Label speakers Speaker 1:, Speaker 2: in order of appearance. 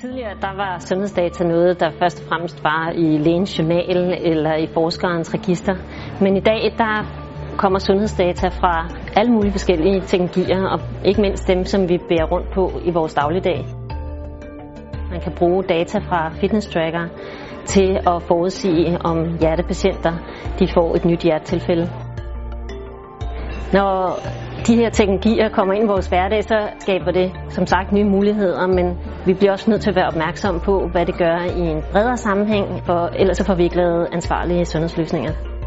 Speaker 1: Tidligere der var sundhedsdata noget, der først og fremmest var i lægens journal eller i forskerens register. Men i dag der kommer sundhedsdata fra alle mulige forskellige teknologier, og ikke mindst dem, som vi bærer rundt på i vores dagligdag. Man kan bruge data fra fitness tracker til at forudsige, om hjertepatienter de får et nyt hjertetilfælde. Når de her teknologier kommer ind i vores hverdag, så skaber det som sagt nye muligheder, men vi bliver også nødt til at være opmærksom på, hvad det gør i en bredere sammenhæng, for ellers så får vi ikke lavet ansvarlige sundhedsløsninger.